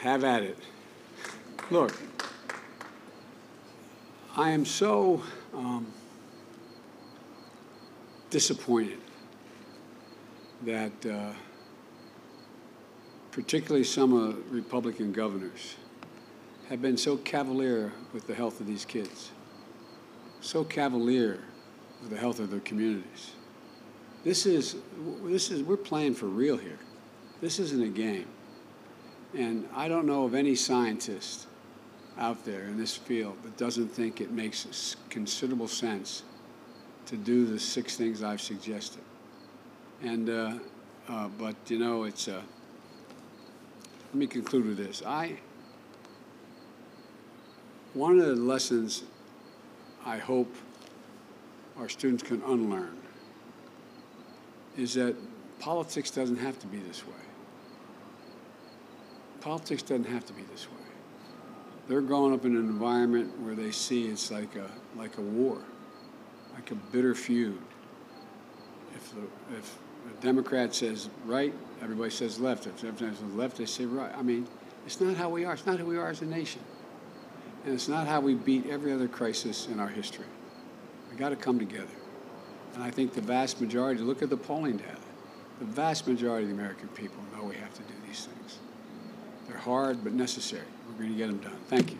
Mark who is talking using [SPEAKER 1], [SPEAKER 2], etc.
[SPEAKER 1] Have at it. Look, I am so um, disappointed that uh, particularly some the Republican governors have been so cavalier with the health of these kids, so cavalier with the health of their communities. This is, this is, we're playing for real here. This isn't a game. And I don't know of any scientist out there in this field that doesn't think it makes considerable sense to do the six things I've suggested. And, uh, uh, but you know, it's, uh, let me conclude with this. I, one of the lessons I hope our students can unlearn is that politics doesn't have to be this way. Politics doesn't have to be this way. They're growing up in an environment where they see it's like a, like a war, like a bitter feud. If the, if a Democrat says right, everybody says left. If Democrat says left, they say right. I mean, it's not how we are. It's not who we are as a nation. And it's not how we beat every other crisis in our history. We got to come together. And I think the vast majority, look at the polling data, the vast majority of the American people know we have to do these things. They're hard but necessary. We're going to get them done. Thank you.